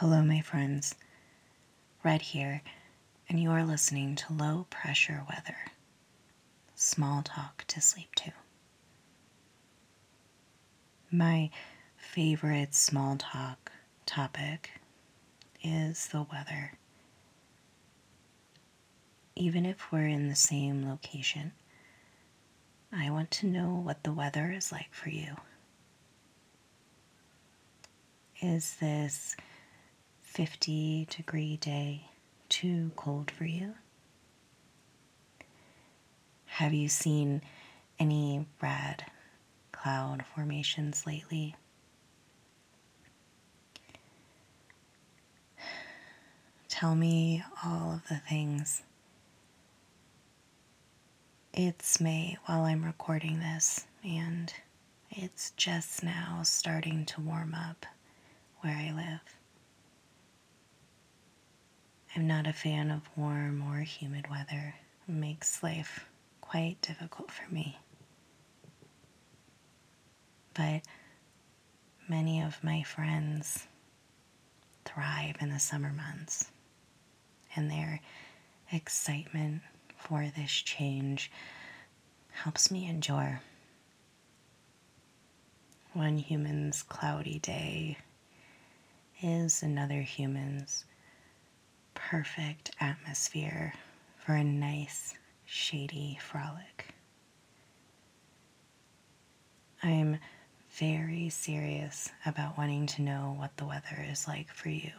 Hello, my friends. Red here, and you are listening to Low Pressure Weather. Small talk to sleep to. My favorite small talk topic is the weather. Even if we're in the same location, I want to know what the weather is like for you. Is this 50 degree day too cold for you? Have you seen any red cloud formations lately? Tell me all of the things. It's May while I'm recording this, and it's just now starting to warm up where I live. I'm not a fan of warm or humid weather. It makes life quite difficult for me. But many of my friends thrive in the summer months, and their excitement for this change helps me endure. One human's cloudy day is another human's perfect atmosphere for a nice, shady frolic. I'm very serious about wanting to know what the weather is like for you.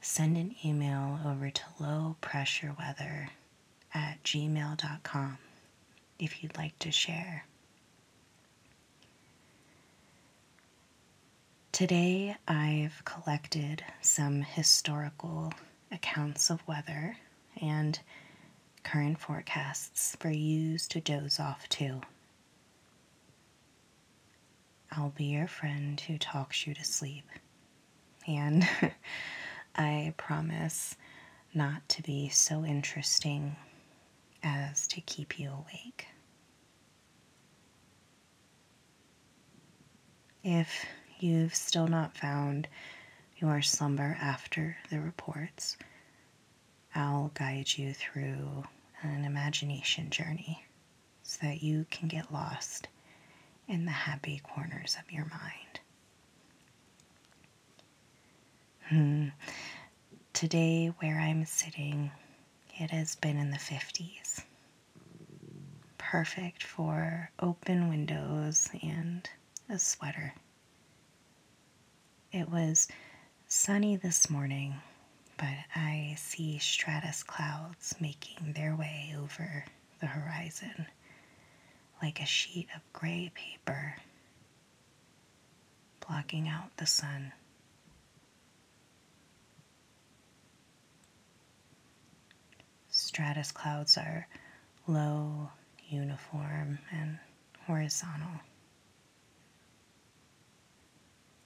Send an email over to lowpressureweather at gmail.com if you'd like to share. Today I've collected some historical accounts of weather and current forecasts for you to doze off to. I'll be your friend who talks you to sleep. And I promise not to be so interesting as to keep you awake. If you've still not found your slumber after the reports, I'll guide you through an imagination journey so that you can get lost in the happy corners of your mind. Hmm. Today, where I'm sitting, it has been in the 50s. Perfect for open windows and a sweater. It was sunny this morning, but I see stratus clouds making their way over the horizon like a sheet of gray paper, blocking out the sun. Stratus clouds are low, uniform, and horizontal.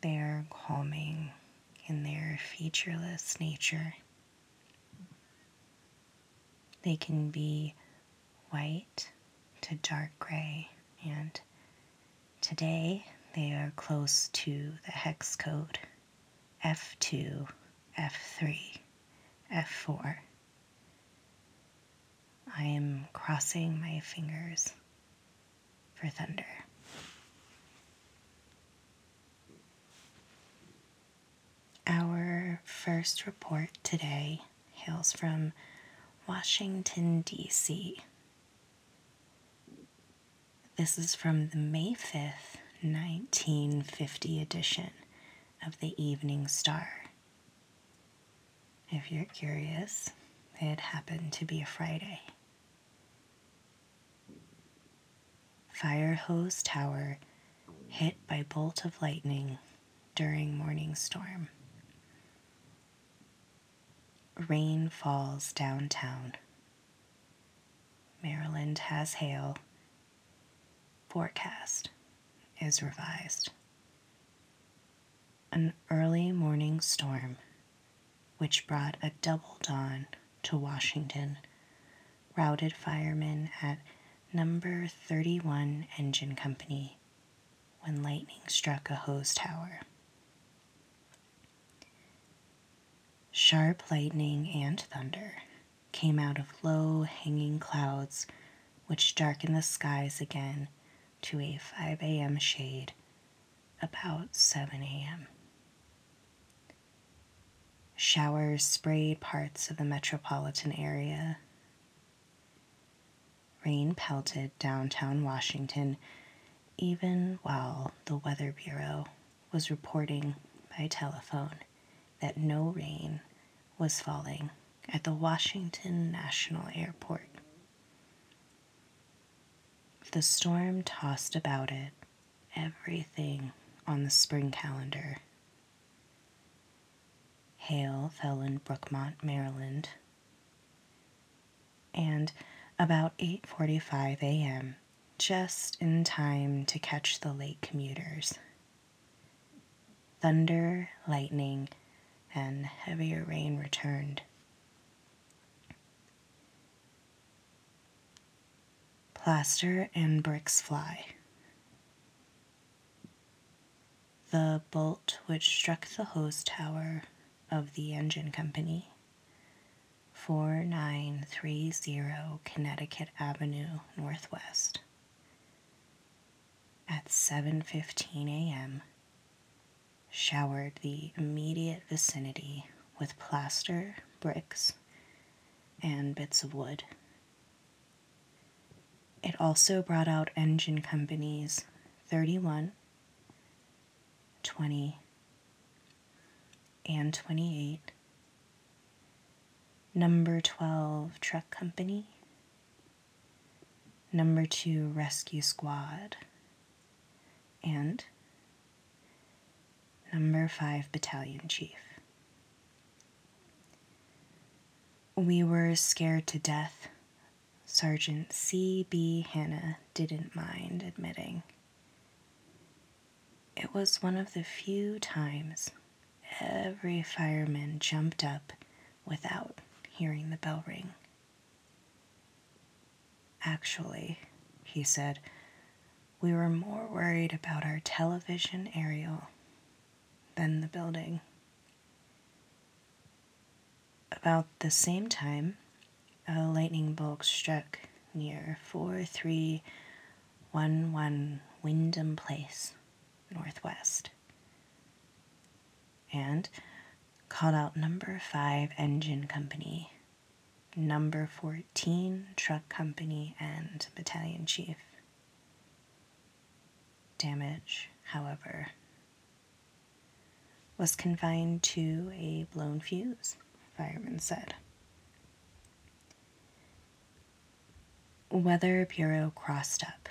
They are calming in their featureless nature. They can be white to dark gray, and today they are close to the hex code F2, F3, F4. I am crossing my fingers for thunder. Our first report today hails from Washington, D.C. This is from the May 5th, 1950 edition of the Evening Star. If you're curious, it happened to be a Friday. Fire hose tower hit by bolt of lightning during morning storm. Rain falls downtown. Maryland has hail. Forecast is revised. An early morning storm, which brought a double dawn to Washington, routed firemen at number 31 Engine Company when lightning struck a hose tower. Sharp lightning and thunder came out of low hanging clouds, which darkened the skies again to a 5 a.m. shade about 7 a.m. Showers sprayed parts of the metropolitan area. Rain pelted downtown Washington even while the Weather Bureau was reporting by telephone that no rain was falling at the Washington National Airport. The storm tossed about it everything on the spring calendar. Hail fell in Brookmont, Maryland, and about 8:45 a.m., just in time to catch the late commuters. Thunder, lightning, and heavier rain returned. Plaster and bricks fly. The bolt which struck the hose tower of the engine company, 4930 Connecticut Avenue Northwest, at 7:15 a.m. showered the immediate vicinity with plaster, bricks, and bits of wood. It also brought out engine companies 31, 20, and 28, number 12 truck company, number 2 rescue squad, and number 5 battalion chief. We were scared to death, Sergeant C.B. Hanna didn't mind admitting. It was one of the few times every fireman jumped up without hearing the bell ring. Actually, he said, we were more worried about our television aerial than the building. About the same time, a lightning bolt struck near 4311 Windom Place, Northwest, and called out number 5 engine company, number 14 truck company, and battalion chief. Damage, however, was confined to a blown fuse, firemen said. Weather Bureau crossed up.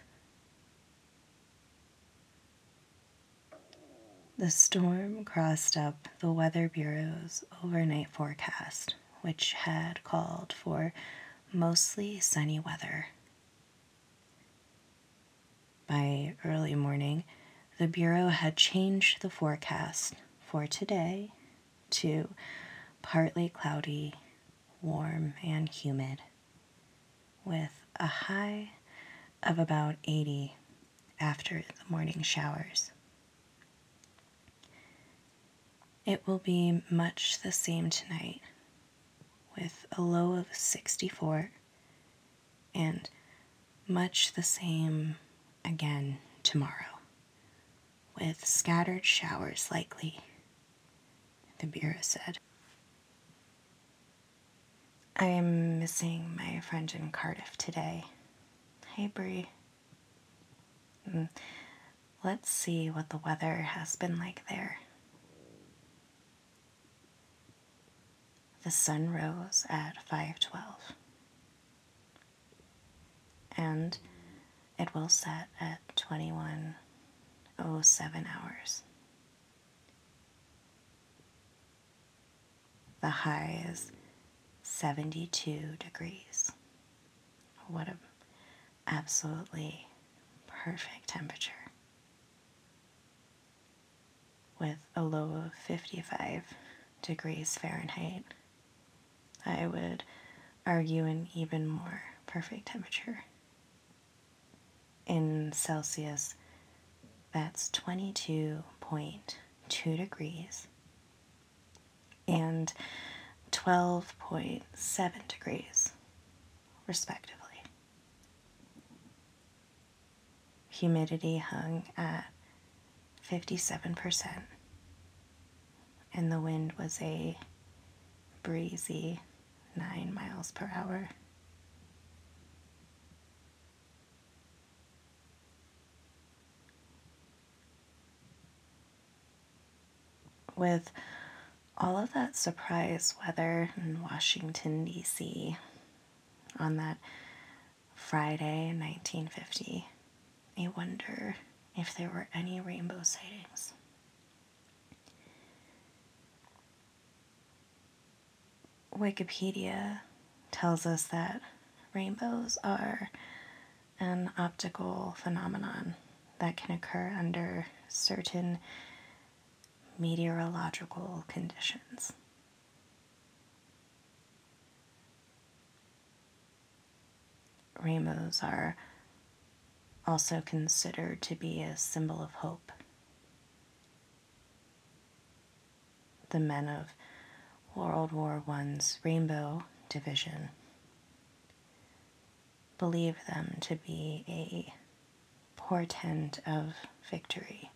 The storm crossed up the Weather Bureau's overnight forecast, which had called for mostly sunny weather. By early morning, the Bureau had changed the forecast for today to partly cloudy, warm, and humid, with a high of about 80 after the morning showers. It will be much the same tonight, with a low of 64 and much the same again tomorrow, with scattered showers likely, the said. I am missing my friend in Cardiff today. Hey, Bree. Mm, let's see what the weather has been like there. The sun rose at 5:12 and it will set at 21:07 hours. The high is 72 degrees. What an absolutely perfect temperature. With a low of 55 degrees Fahrenheit, I would argue an even more perfect temperature. In Celsius, that's 22.2 degrees and 12.7 degrees, respectively. Humidity hung at 57%, and the wind was a breezy 9 miles per hour. With all of that surprise weather in Washington, D.C. on that Friday in 1950, I wonder if there were any rainbow sightings. Wikipedia tells us that rainbows are an optical phenomenon that can occur under certain meteorological conditions. Rainbows are also considered to be a symbol of hope. The men of World War I's Rainbow Division believe them to be a portent of victory.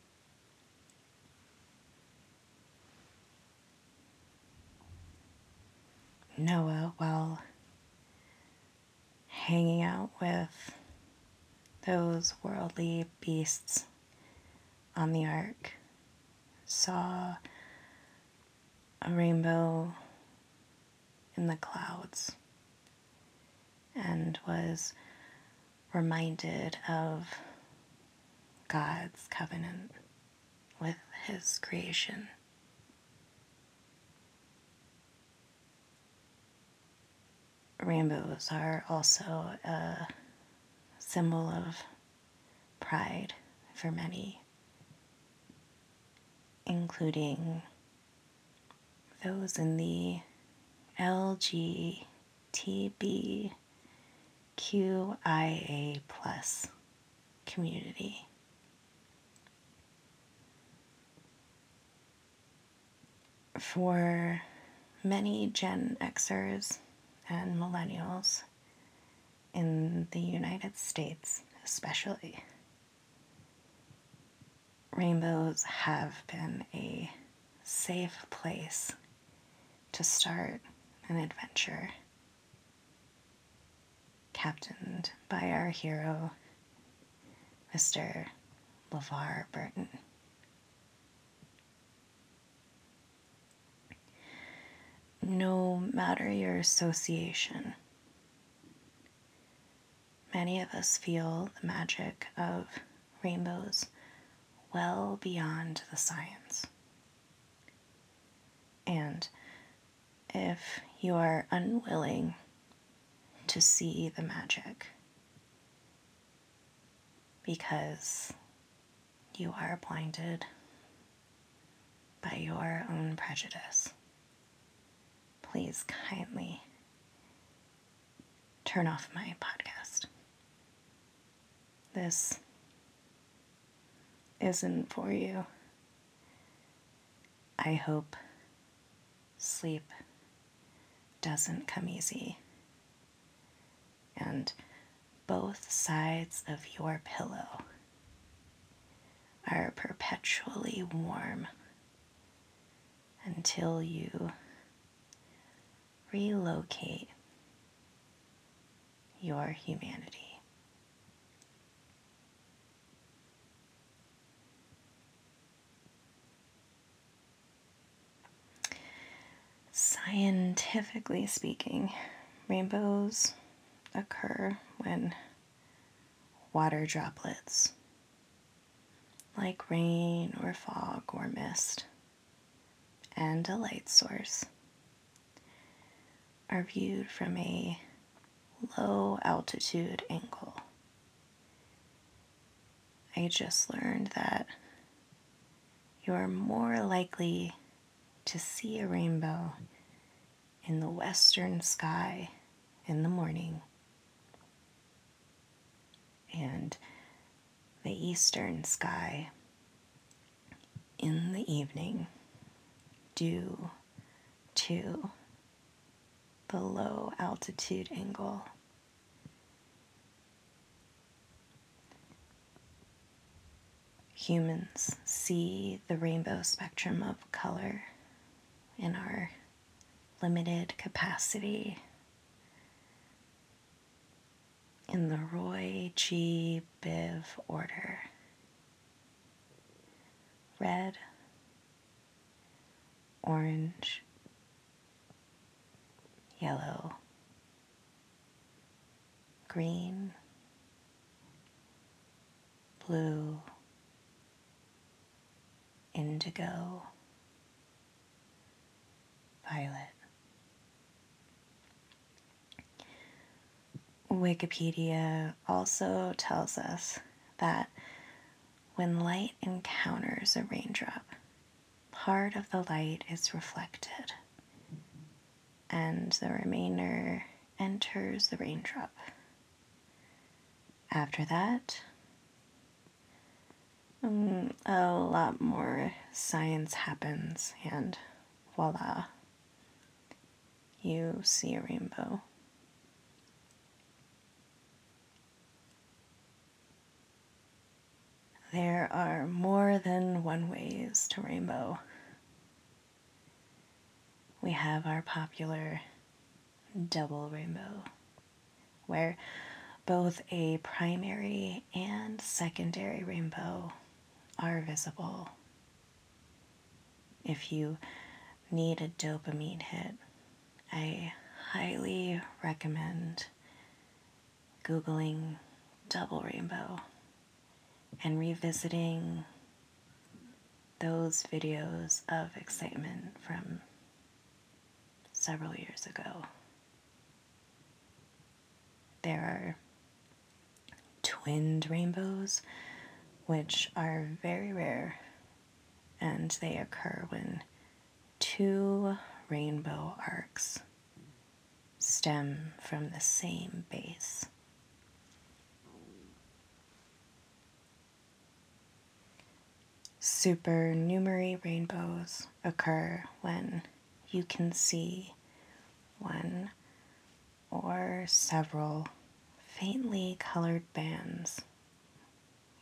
Noah, while hanging out with those worldly beasts on the ark, saw a rainbow in the clouds and was reminded of God's covenant with his creation. Rainbows are also a symbol of pride for many, including those in the LGBTQIA plus community. For many Gen Xers and millennials in the United States, especially, rainbows have been a safe place to start an adventure, captained by our hero, Mr. LeVar Burton. No matter your association, many of us feel the magic of rainbows well beyond the science. And if you are unwilling to see the magic because you are blinded by your own prejudice, please kindly turn off my podcast. This isn't for you. I hope sleep doesn't come easy. And both sides of your pillow are perpetually warm until you relocate your humanity. Scientifically speaking, rainbows occur when water droplets, like rain or fog or mist, and a light source, are viewed from a low altitude angle. I just learned that you are more likely to see a rainbow in the western sky in the morning and the eastern sky in the evening due to the low altitude angle. Humans see the rainbow spectrum of color in our limited capacity in the Roy G. Biv order red, orange, yellow, green, blue, indigo, violet. Wikipedia also tells us that when light encounters a raindrop, part of the light is reflected and the remainder enters the raindrop. After that, um, a lot more science happens, and voila, you see a rainbow. There are more than one ways to rainbow. We have our popular double rainbow, where both a primary and secondary rainbow are visible. If you need a dopamine hit, I highly recommend Googling double rainbow and revisiting those videos of excitement from several years ago. There are twinned rainbows, which are very rare, and they occur when two rainbow arcs stem from the same base. Supernumerary rainbows occur when you can see one or several faintly colored bands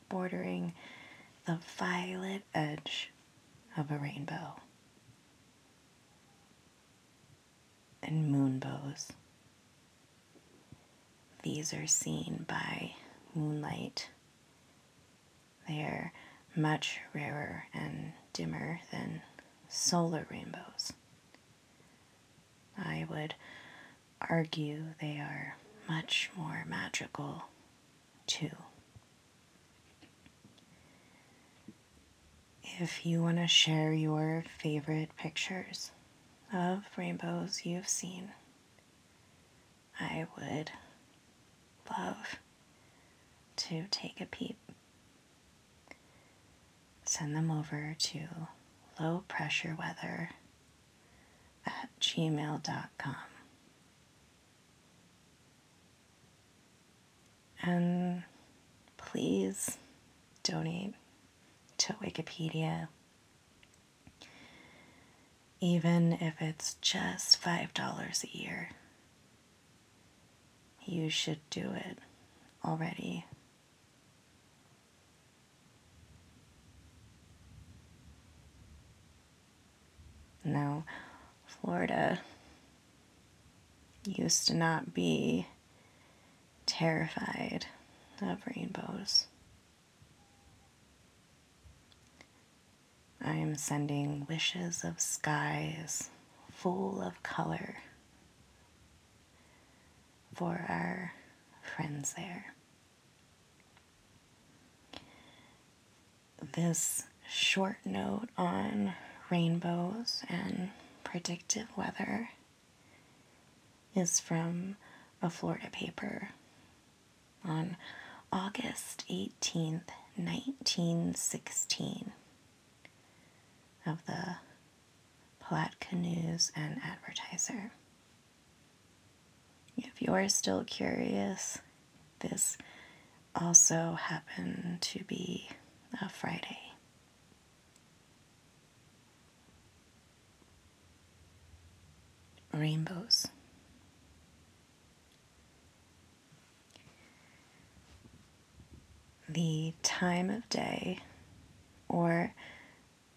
bordering the violet edge of a rainbow. And moonbows. These are seen by moonlight. They are much rarer and dimmer than solar rainbows. I would argue they are much more magical too. If you want to share your favorite pictures of rainbows you've seen, I would love to take a peep send them over to low pressure weather at gmail.com. And please donate to Wikipedia, even if it's just $5 a year. You should do it already. Now, Florida used to not be terrified of rainbows. I am sending wishes of skies full of color for our friends there. This short note on rainbows and predictive weather is from a Florida paper on August 18th, 1916, of the Palatka News and Advertiser. If you're still curious, this also happened to be a Friday. Rainbows. The time of day or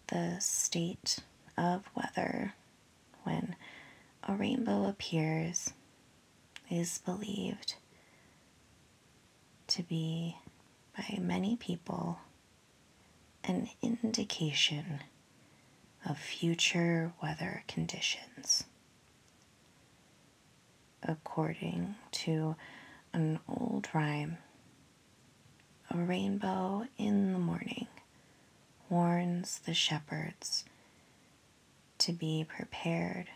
the state of weather when a rainbow appears is believed to be by many people an indication of future weather conditions. According to an old rhyme, a rainbow in the morning warns the shepherds to be prepared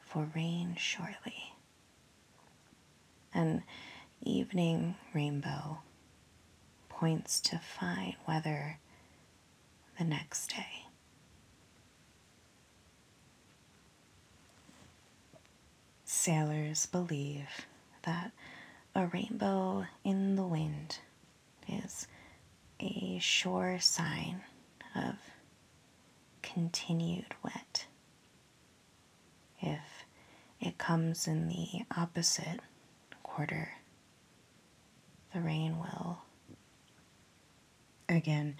for rain shortly. An evening rainbow points to fine weather the next day. Sailors believe that a rainbow in the wind is a sure sign of continued wet. If it comes in the opposite quarter, the rain will. Again,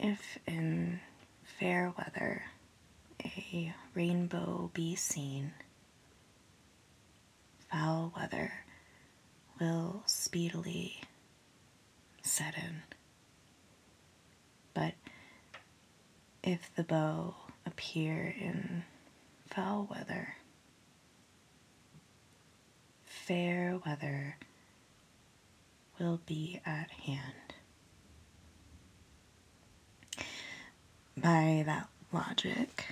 if in fair weather a rainbow be seen, foul weather will speedily set in. But if the bow appear in foul weather, fair weather will be at hand. By that logic,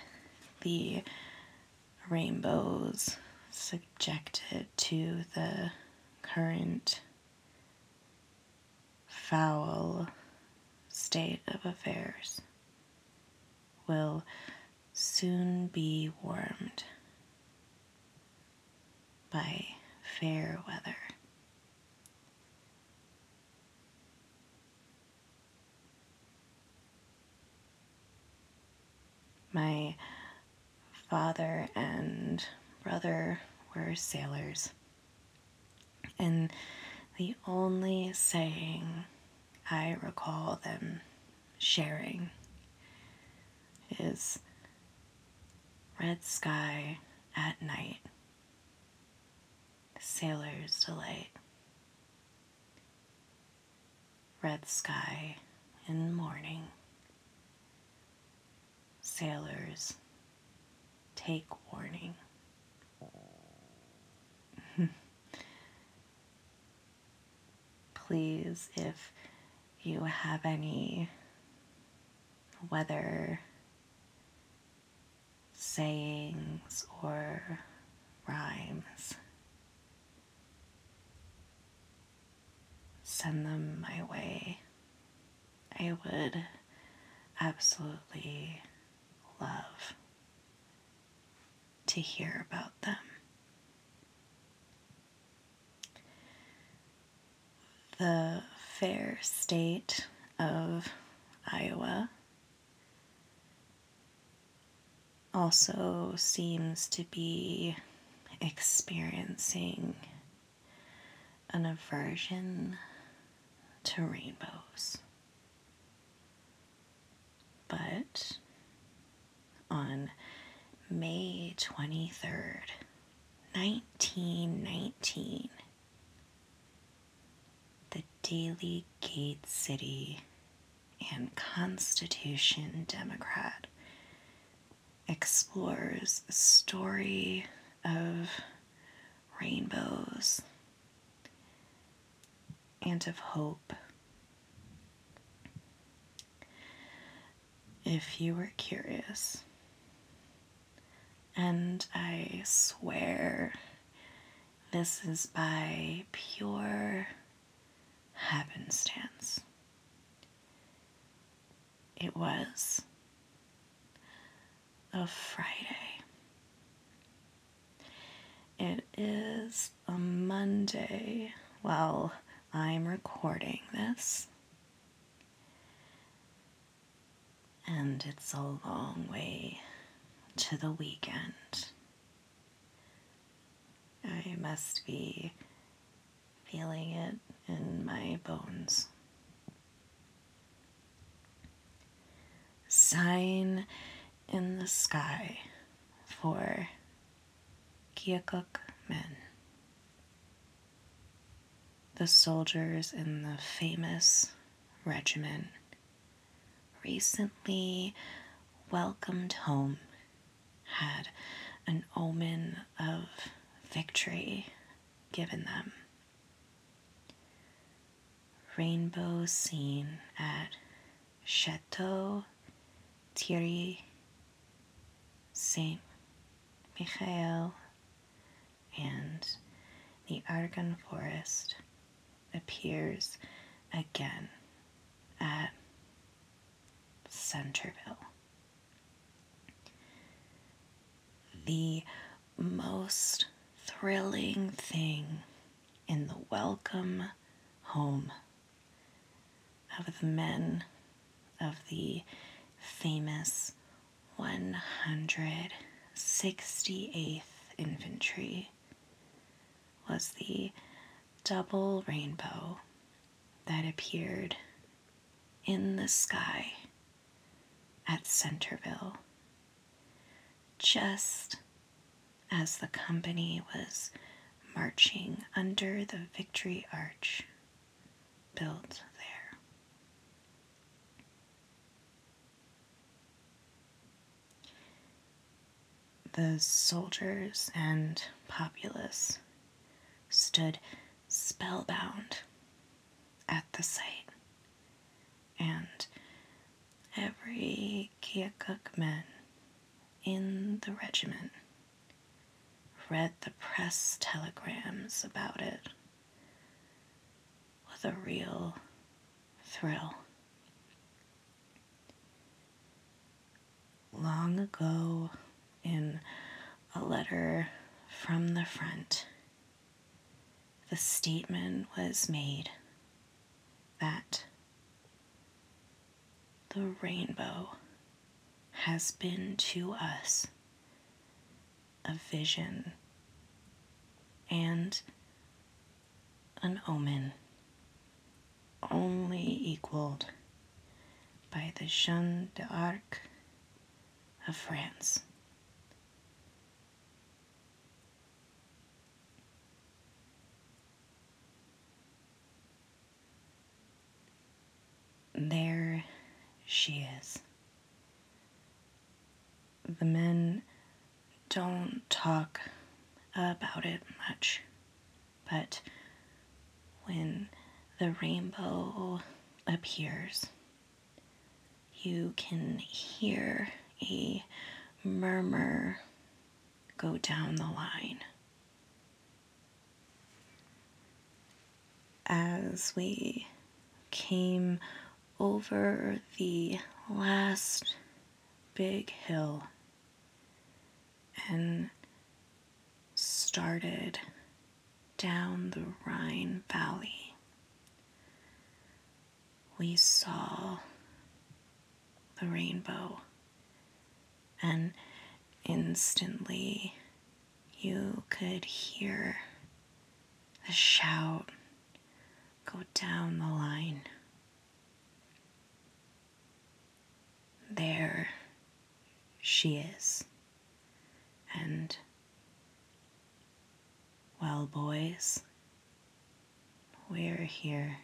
the rainbows subjected to the current foul state of affairs will soon be warmed by fair weather. My father and brother were sailors, and the only saying I recall them sharing is red sky at night, sailor's delight. Red sky in morning, sailors take warning. Please, if you have any weather sayings or rhymes, send them my way. I would absolutely love to hear about them. The fair state of Iowa also seems to be experiencing an aversion to rainbows. But on May 23rd, 1919, the Daily Gate City and Constitution Democrat explores the story of rainbows and of hope. If you were curious, and I swear this is by pure happenstance. It was a Friday. It is a Monday while I'm recording this. And it's a long way to the weekend. I must be feeling it in my bones. Sign in the sky for Keokuk men. The soldiers in the famous regiment recently welcomed home had an omen of victory given them. Rainbow seen at Chateau Thierry Saint Michael and the Argonne Forest appears again at Centerville. The most thrilling thing in the welcome home of the men of the famous 168th Infantry was the double rainbow that appeared in the sky at Centerville just as the company was marching under the Victory Arch built there. The soldiers and populace stood spellbound at the sight, and every Keokuk man in the regiment read the press telegrams about it with a real thrill. Long ago, in a letter from the front, the statement was made that the rainbow has been to us a vision and an omen only equaled by the Jeanne d'Arc of France. There she is. The men don't talk about it much, but when the rainbow appears, you can hear a murmur go down the line. As we came over the last big hill and started down the Rhine Valley, we saw the rainbow, and instantly you could hear the shout go down the line. There she is. And, well, boys, we're here.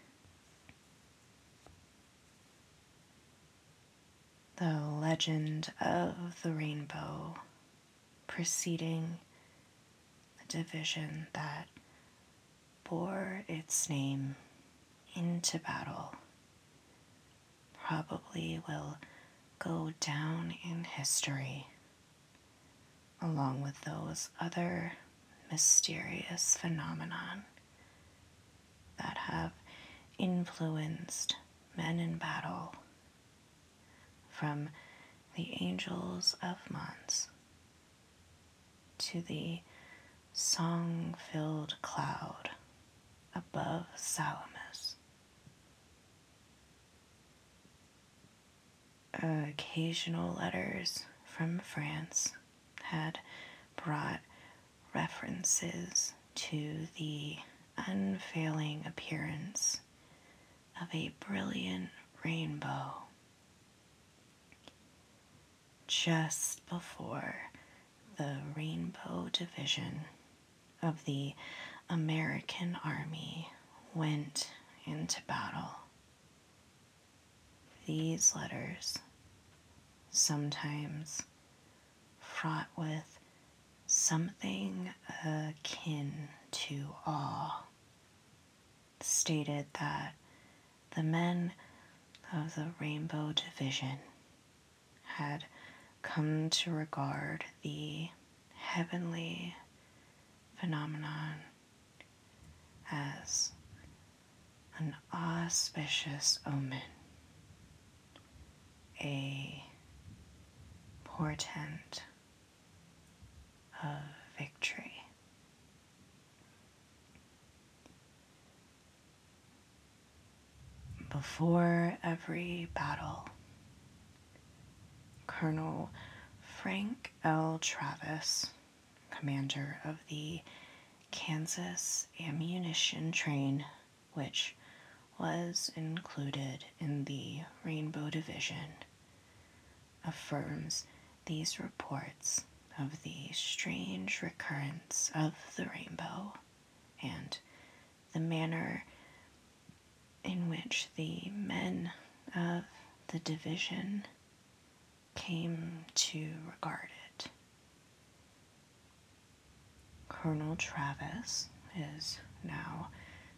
The legend of the rainbow preceding the division that bore its name into battle probably will go down in history along with those other mysterious phenomenon that have influenced men in battle from the angels of Mons to the song filled cloud above Salamis. Occasional letters from France had brought references to the unfailing appearance of a brilliant rainbow just before the Rainbow Division of the American Army went into battle. These letters, sometimes fraught with something akin to awe, stated that the men of the Rainbow Division had come to regard the heavenly phenomenon as an auspicious omen, a portent of victory. Before every battle, Colonel Frank L. Travis, commander of the Kansas ammunition train, which was included in the Rainbow Division, affirms these reports of the strange recurrence of the rainbow and the manner in which the men of the division came to regard it. Colonel Travis is now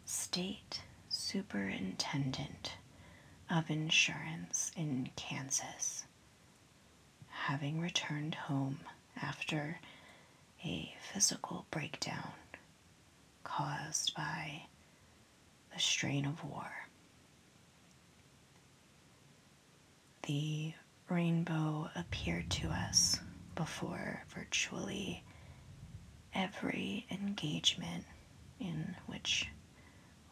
State Superintendent of Insurance in Kansas, having returned home after a physical breakdown caused by the strain of war. The rainbow appeared to us before virtually every engagement in which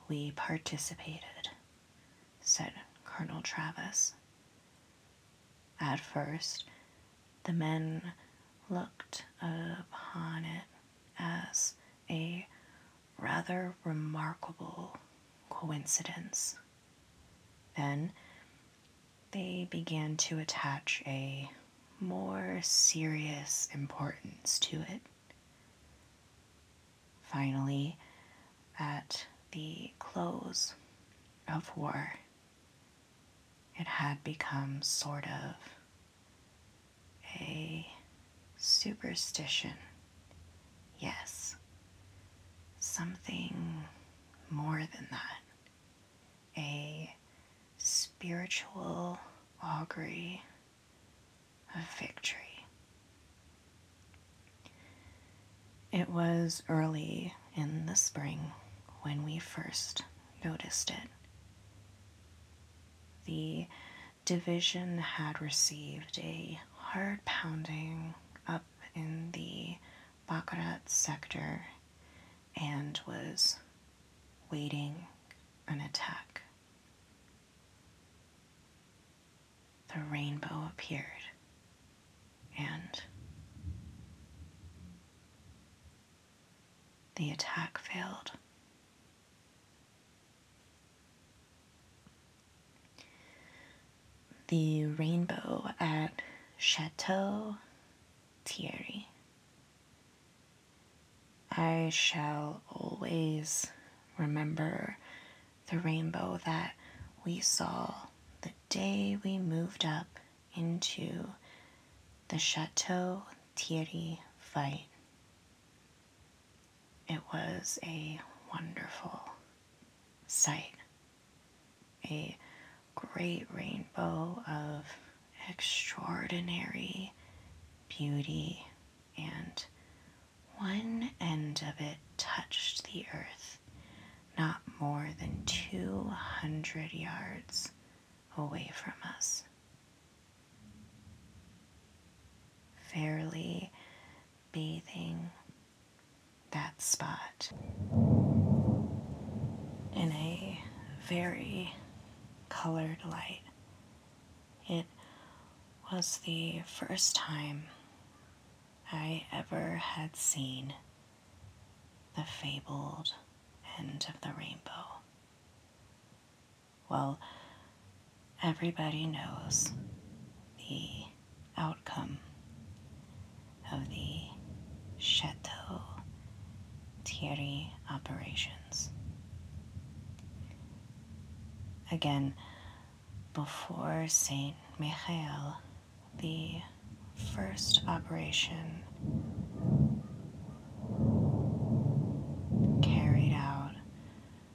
we participated, said Colonel Travis. At first, the men looked upon it as a rather remarkable coincidence. Then they began to attach a more serious importance to it. Finally, at the close of war, it had become sort of a superstition. Yes, something more than that. A spiritual augury of victory. It was early in the spring when we first noticed it. The division had received a hard pounding in the Baccarat sector and was waiting an attack. The rainbow appeared and the attack failed. The rainbow at Chateau Thierry. I shall always remember the rainbow that we saw the day we moved up into the Chateau Thierry fight. It was a wonderful sight, a great rainbow of extraordinary beauty, and one end of it touched the earth not more than 200 yards away from us. Fairly bathing that spot in a very colored light. It was the first time I ever had seen the fabled end of the rainbow. Well, everybody knows the outcome of the Chateau Thierry operations. Again, before Saint Michael, the first operation carried out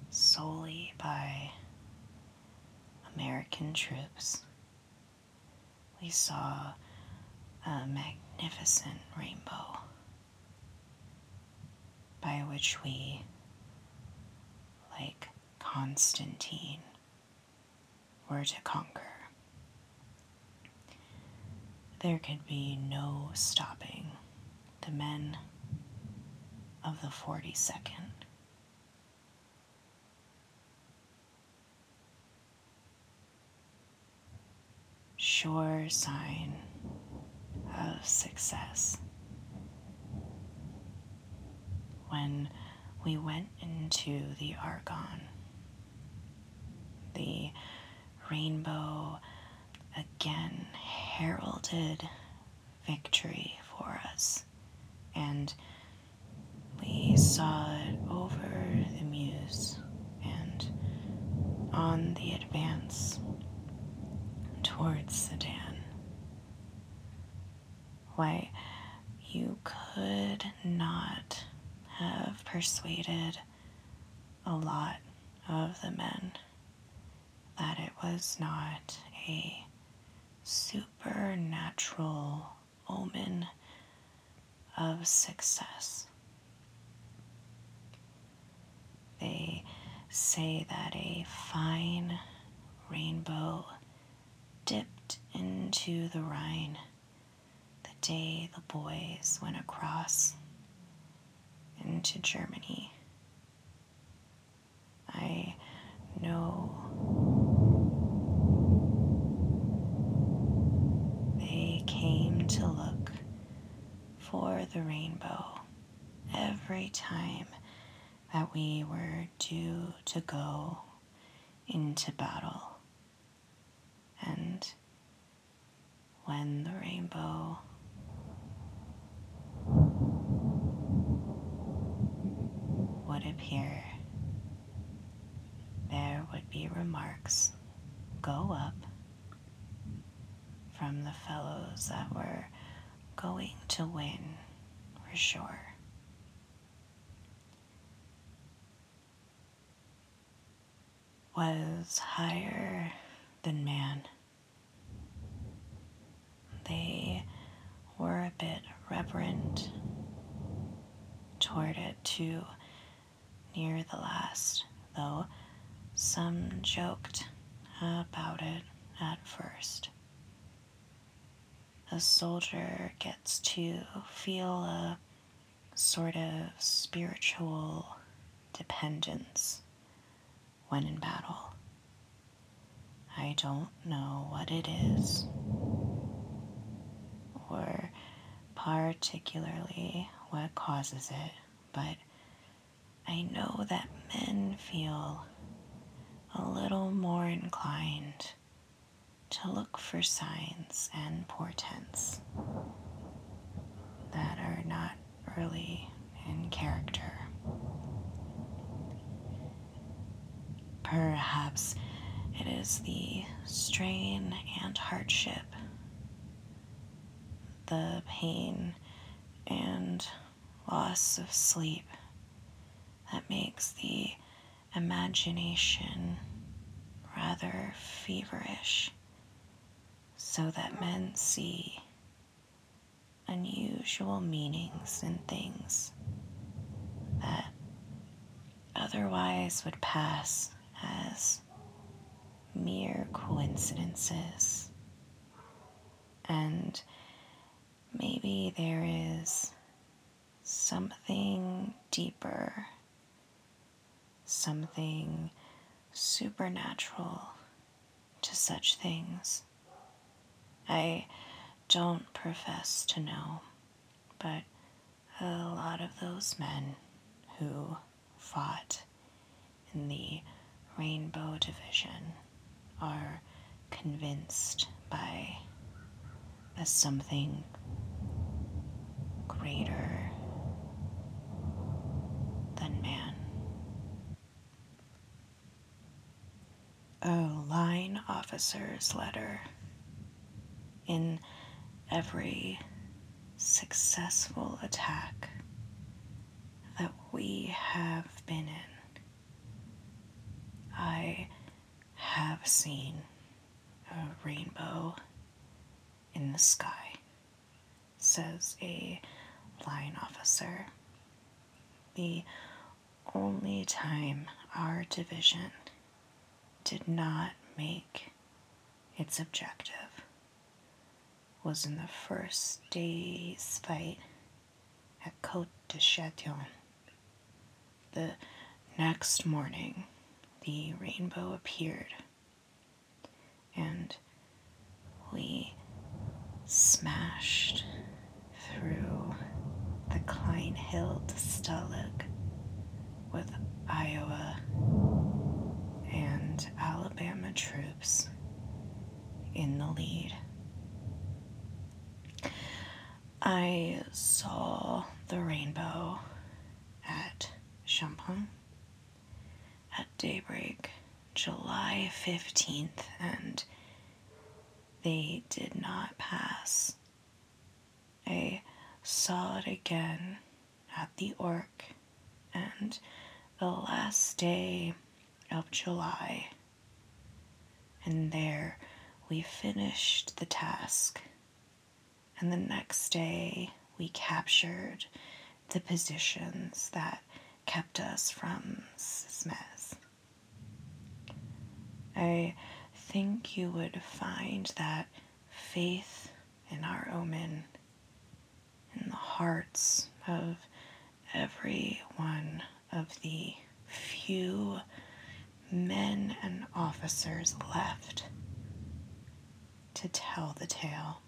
solely by American troops, we saw a magnificent rainbow by which we, like Constantine, were to conquer. There could be no stopping the men of the 42nd. Sure sign of success. When we went into the Argonne, the rainbow again heralded victory for us, and we saw it over the Meuse and on the advance towards Sedan. Why, you could not have persuaded a lot of the men that it was not a supernatural omen of success. They say that a fine rainbow dipped into the Rhine the day the boys went across into Germany. I know they came to look for the rainbow every time that we were due to go into battle. And when the rainbow would appear, there would be remarks go up from the fellows that were going to win for sure. Was higher than man. They were a bit reverent toward it too near the last, though some joked about it at first. A soldier gets to feel a sort of spiritual dependence when in battle. I don't know what it is, or particularly what causes it, but I know that men feel a little more inclined to look for signs and portents that are not really in character. Perhaps it is the strain and hardship, the pain and loss of sleep that makes the imagination rather feverish, so that men see unusual meanings in things that otherwise would pass as mere coincidences. And maybe there is something deeper something supernatural to such things I don't profess to know, but a lot of those men who fought in the Rainbow Division are convinced by a something greater than man. A line officer's letter in every successful attack that we have been in. I have seen a rainbow in the sky, says a line officer. The only time our division did not make its objective was in the first day's fight at Côte de Châtillon. The next morning, the rainbow appeared, and we smashed through the Klein Hill Stalag with Iowa and Alabama troops in the lead. I saw the rainbow at Champagne at daybreak, July 15th, and they did not pass. I saw it again at the Ourcq, and the last day of July, and there we finished the task and the next day, we captured the positions that kept us from Smez. I think you would find that faith in our omen in the hearts of every one of the few men and officers left to tell the tale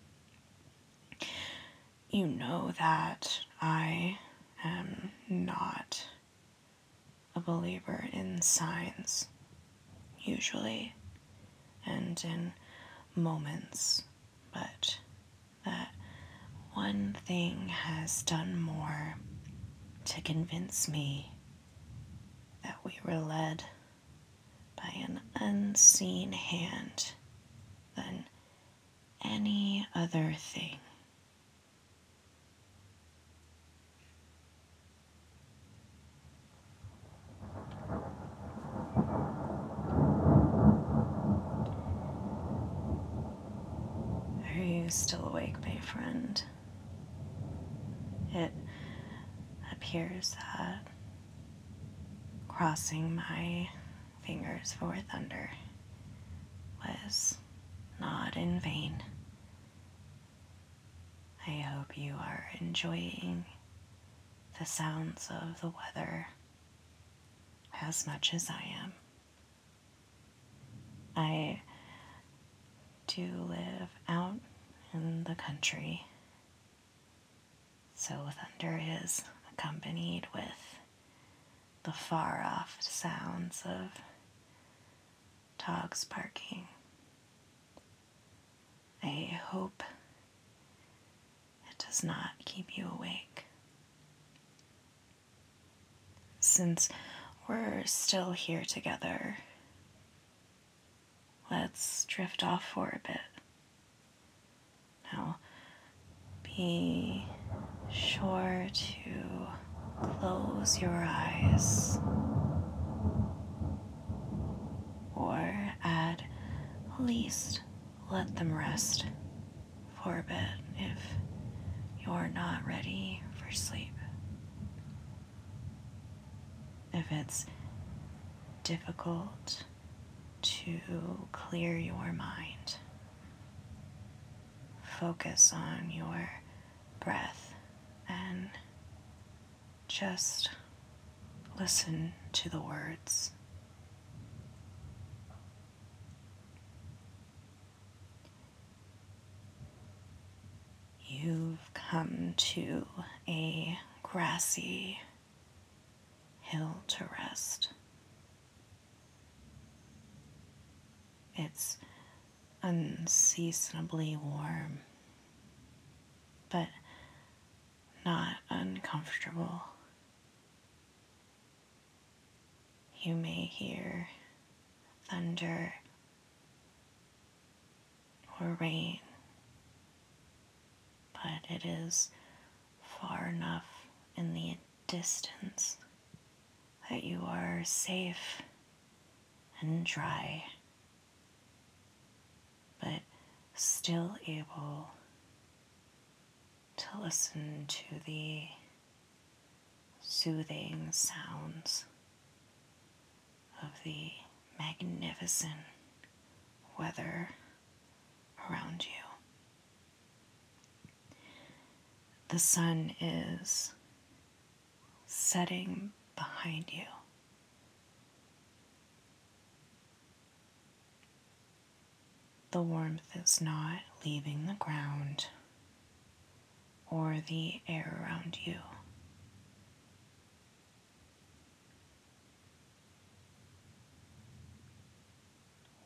you know that I am not a believer in signs, usually, and in moments, but that one thing has done more to convince me that we were led by an unseen hand than any other thing. Still awake, my friend. It appears that crossing my fingers for thunder was not in vain. I hope you are enjoying the sounds of the weather as much as I am. I do live out in the country. So thunder is accompanied with the far off sounds of dogs barking. I hope it does not keep you awake. Since we're still here together, let's drift off for a bit. Now, be sure to close your eyes or at least let them rest for a bit if you're not ready for sleep. If it's difficult to clear your mind, focus on your breath and just listen to the words. You've come to a grassy hill to rest. It's unseasonably warm, but not uncomfortable. You may hear thunder or rain, but it is far enough in the distance that you are safe and dry, still able to listen to the soothing sounds of the magnificent weather around you. The sun is setting behind you. The warmth is not leaving the ground or the air around you.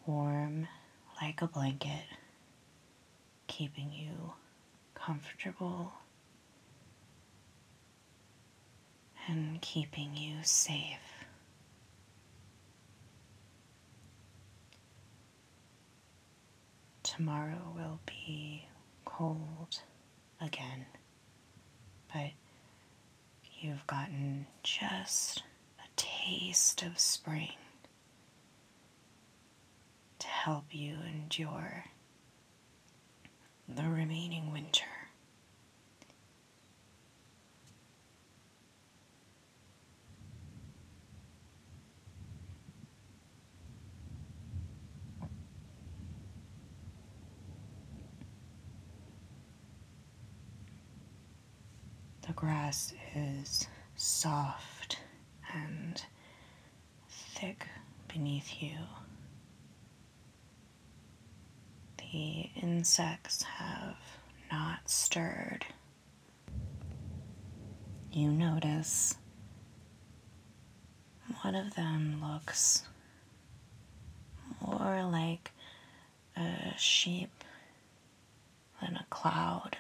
Warm like a blanket, keeping you comfortable and keeping you safe. Tomorrow will be cold again, but you've gotten just a taste of spring to help you endure the remaining winter. The grass is soft and thick beneath you. The insects have not stirred. You notice one of them looks more like a sheep than a cloud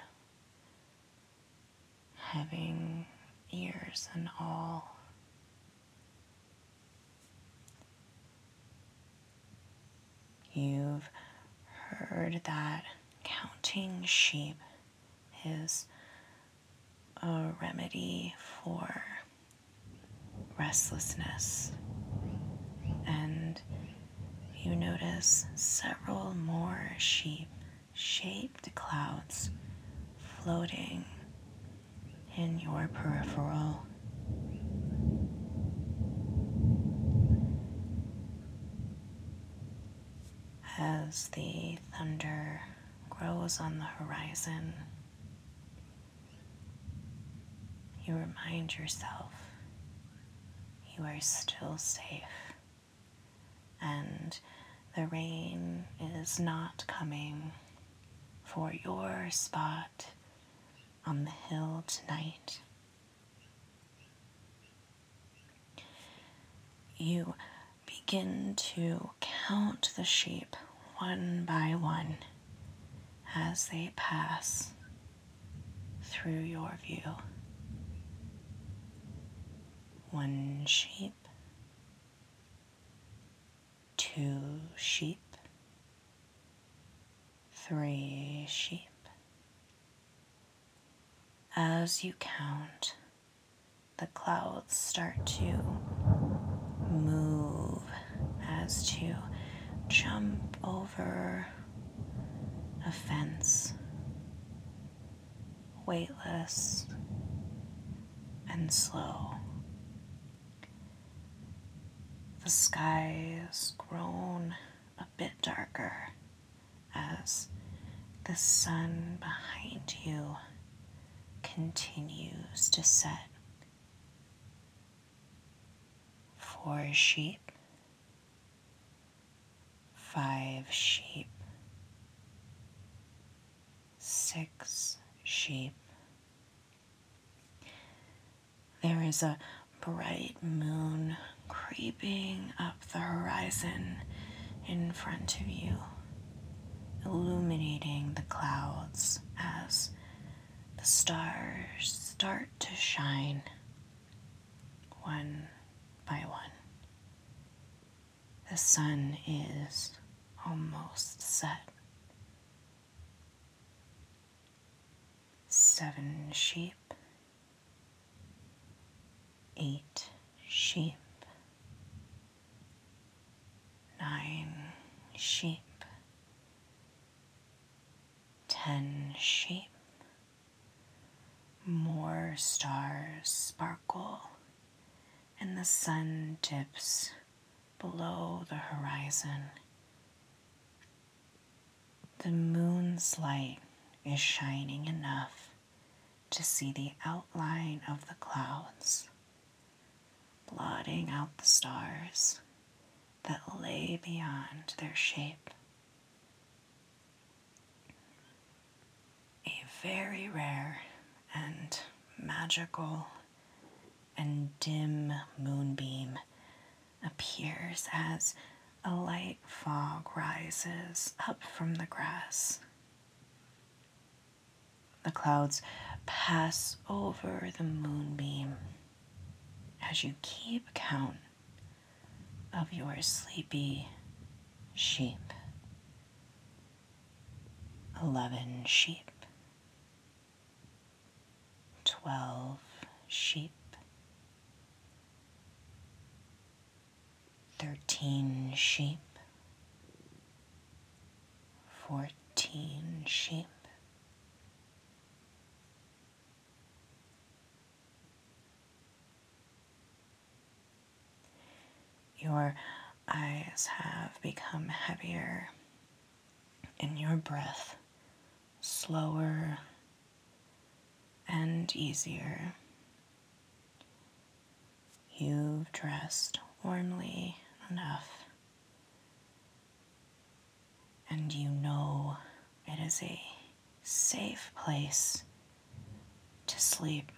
having ears and all. You've heard that counting sheep is a remedy for restlessness, and you notice several more sheep shaped clouds floating in your peripheral. As the thunder grows on the horizon, you remind yourself you are still safe and the rain is not coming for your spot on the hill tonight. You begin to count the sheep one by one as they pass through your view. One sheep, two sheep, three sheep. As you count, the clouds start to move as to jump over a fence, weightless and slow. The sky has grown a bit darker as the sun behind you continues to set. Four sheep, five sheep, six sheep, There is a bright moon creeping up the horizon in front of you, illuminating the clouds as stars start to shine one by one. The sun is almost set. Seven sheep, eight sheep, nine sheep, ten sheep. Stars sparkle, and the sun dips below the horizon. The moon's light is shining enough to see the outline of the clouds, blotting out the stars that lay beyond their shape. A very rare and magical and dim moonbeam appears as a light fog rises up from the grass. The clouds pass over the moonbeam as you keep count of your sleepy sheep. Eleven sheep, twelve sheep, thirteen sheep, fourteen sheep. Your eyes have become heavier and your breath slower and easier. You've dressed warmly enough, and you know it is a safe place to sleep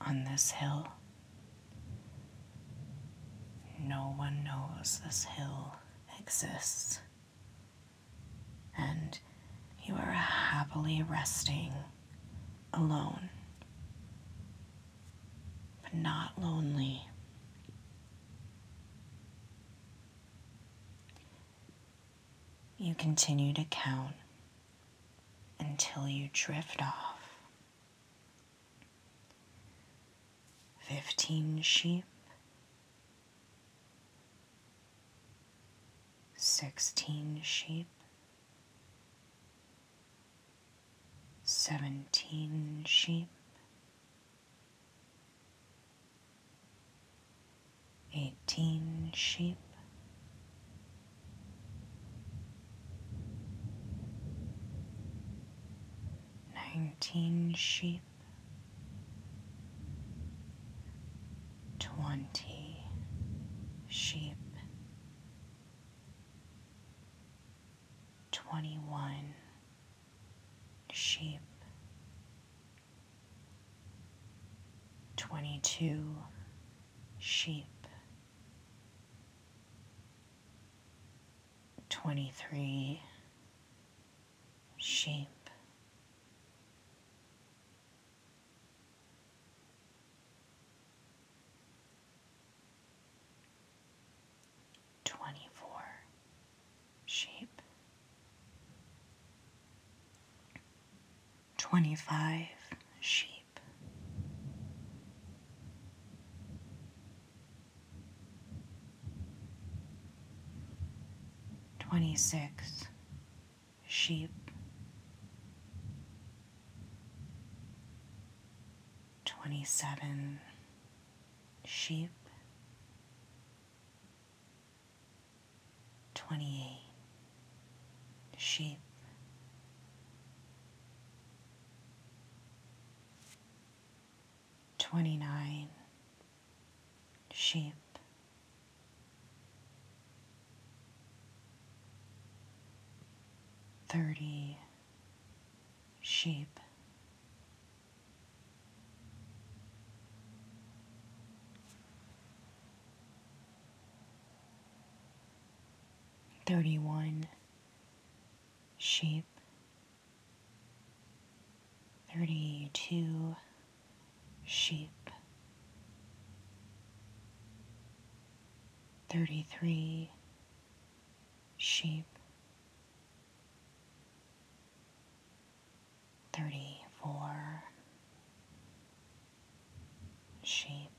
on this hill. No one knows this hill exists, and you are happily resting alone, but not lonely. You continue to count until you drift off. Fifteen sheep, sixteen sheep, seventeen sheep, eighteen sheep. Nineteen sheep, twenty sheep, twenty one sheep, twenty two sheep, twenty three sheep. 24 sheep, 25 sheep. Twenty six sheep, twenty seven sheep, 28 sheep. Twenty nine sheep, 30 sheep. Thirty one sheep, thirty two sheep, thirty three sheep. 34 sheep.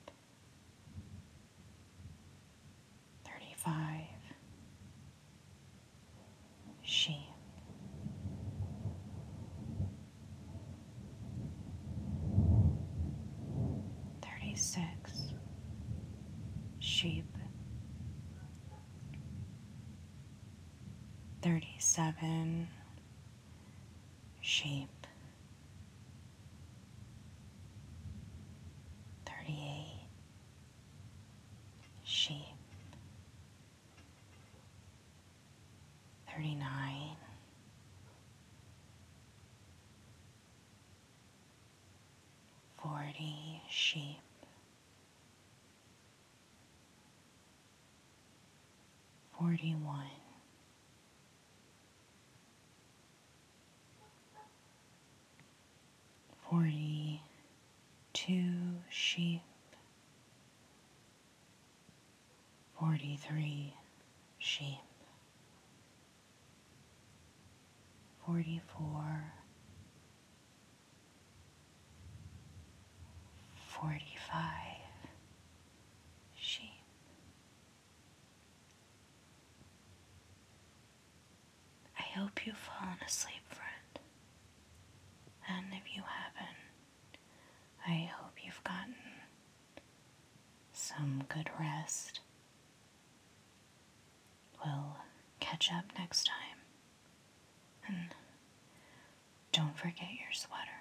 35 sheep. Thirty six sheep. Thirty seven sheep 41. Forty two sheep, forty three sheep, forty four, forty five. Hope you've fallen asleep, friend. And if you haven't, I hope you've gotten some good rest. We'll catch up next time. And don't forget your sweater.